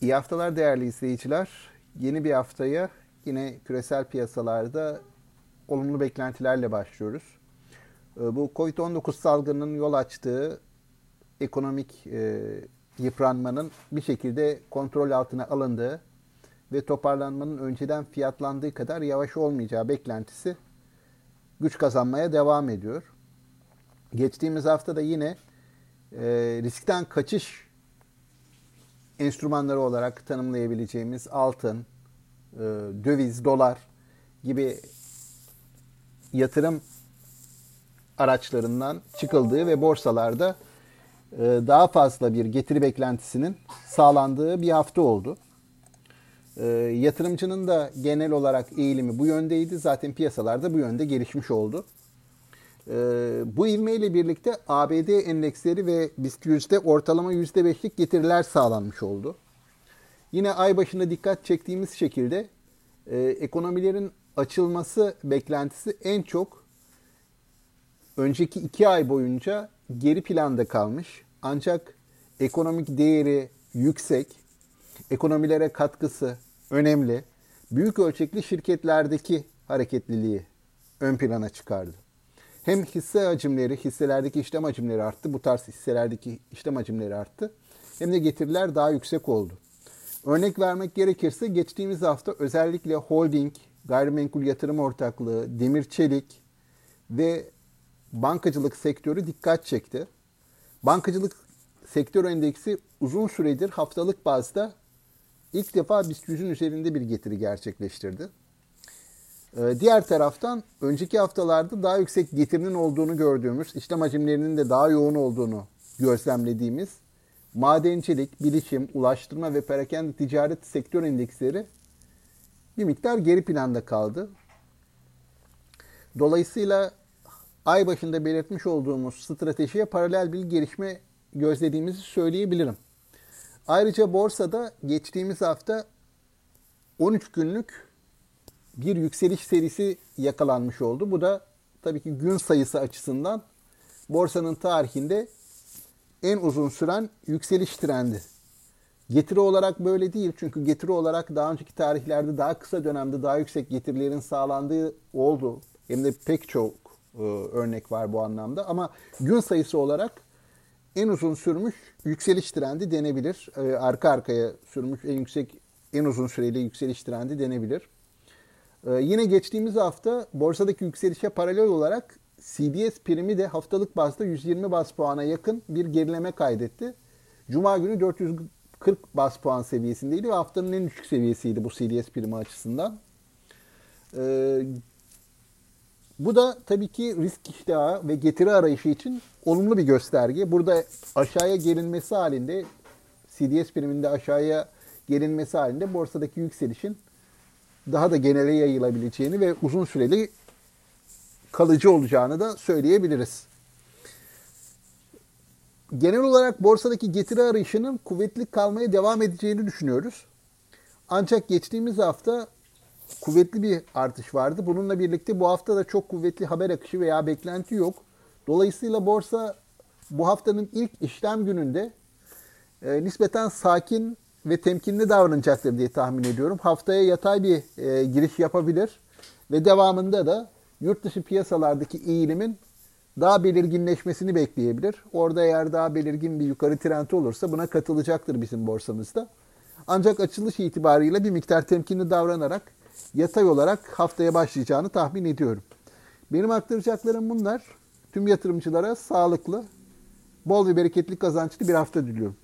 İyi haftalar değerli izleyiciler. Yeni bir haftaya yine küresel piyasalarda olumlu beklentilerle başlıyoruz. Ee, bu Covid-19 salgınının yol açtığı ekonomik e, yıpranmanın bir şekilde kontrol altına alındığı ve toparlanmanın önceden fiyatlandığı kadar yavaş olmayacağı beklentisi güç kazanmaya devam ediyor. Geçtiğimiz hafta da yine e, riskten kaçış enstrümanları olarak tanımlayabileceğimiz altın, e, döviz, dolar gibi yatırım araçlarından çıkıldığı ve borsalarda e, daha fazla bir getiri beklentisinin sağlandığı bir hafta oldu. E, yatırımcının da genel olarak eğilimi bu yöndeydi. Zaten piyasalarda bu yönde gelişmiş oldu. Bu ivmeyle birlikte ABD endeksleri ve BIST yüzde ortalama yüzde beşlik getiriler sağlanmış oldu. Yine ay başında dikkat çektiğimiz şekilde e, ekonomilerin açılması beklentisi en çok önceki iki ay boyunca geri planda kalmış. Ancak ekonomik değeri yüksek, ekonomilere katkısı önemli, büyük ölçekli şirketlerdeki hareketliliği ön plana çıkardı. Hem hisse hacimleri, hisselerdeki işlem hacimleri arttı. Bu tarz hisselerdeki işlem hacimleri arttı. Hem de getiriler daha yüksek oldu. Örnek vermek gerekirse geçtiğimiz hafta özellikle holding, gayrimenkul yatırım ortaklığı, demir çelik ve bankacılık sektörü dikkat çekti. Bankacılık sektör endeksi uzun süredir haftalık bazda ilk defa BIST 100'ün üzerinde bir getiri gerçekleştirdi. Ee, diğer taraftan önceki haftalarda daha yüksek getirinin olduğunu gördüğümüz, işlem hacimlerinin de daha yoğun olduğunu gözlemlediğimiz madencilik, bilişim, ulaştırma ve perakende ticaret sektör endeksleri bir miktar geri planda kaldı. Dolayısıyla ay başında belirtmiş olduğumuz stratejiye paralel bir gelişme gözlediğimizi söyleyebilirim. Ayrıca borsada geçtiğimiz hafta 13 günlük bir yükseliş serisi yakalanmış oldu. Bu da tabii ki gün sayısı açısından borsanın tarihinde en uzun süren yükseliş trendi. Getiri olarak böyle değil çünkü getiri olarak daha önceki tarihlerde daha kısa dönemde daha yüksek getirilerin sağlandığı oldu. Hem de pek çok e, örnek var bu anlamda ama gün sayısı olarak en uzun sürmüş yükseliş trendi denebilir. E, arka arkaya sürmüş en yüksek en uzun süreli yükseliş trendi denebilir. Ee, yine geçtiğimiz hafta borsadaki yükselişe paralel olarak CDS primi de haftalık bazda 120 bas puana yakın bir gerileme kaydetti. Cuma günü 440 bas puan seviyesindeydi ve haftanın en düşük seviyesiydi bu CDS primi açısından. Ee, bu da tabii ki risk iştahı ve getiri arayışı için olumlu bir gösterge. Burada aşağıya gelinmesi halinde CDS priminde aşağıya gelinmesi halinde borsadaki yükselişin daha da genele yayılabileceğini ve uzun süreli kalıcı olacağını da söyleyebiliriz. Genel olarak borsadaki getiri arayışının kuvvetli kalmaya devam edeceğini düşünüyoruz. Ancak geçtiğimiz hafta kuvvetli bir artış vardı. Bununla birlikte bu hafta da çok kuvvetli haber akışı veya beklenti yok. Dolayısıyla borsa bu haftanın ilk işlem gününde e, nispeten sakin ve temkinli davranacaktır diye tahmin ediyorum. Haftaya yatay bir e, giriş yapabilir ve devamında da yurt dışı piyasalardaki eğilimin daha belirginleşmesini bekleyebilir. Orada eğer daha belirgin bir yukarı trend olursa buna katılacaktır bizim borsamızda. Ancak açılış itibarıyla bir miktar temkinli davranarak yatay olarak haftaya başlayacağını tahmin ediyorum. Benim aktaracaklarım bunlar. Tüm yatırımcılara sağlıklı, bol ve bereketli kazançlı bir hafta diliyorum.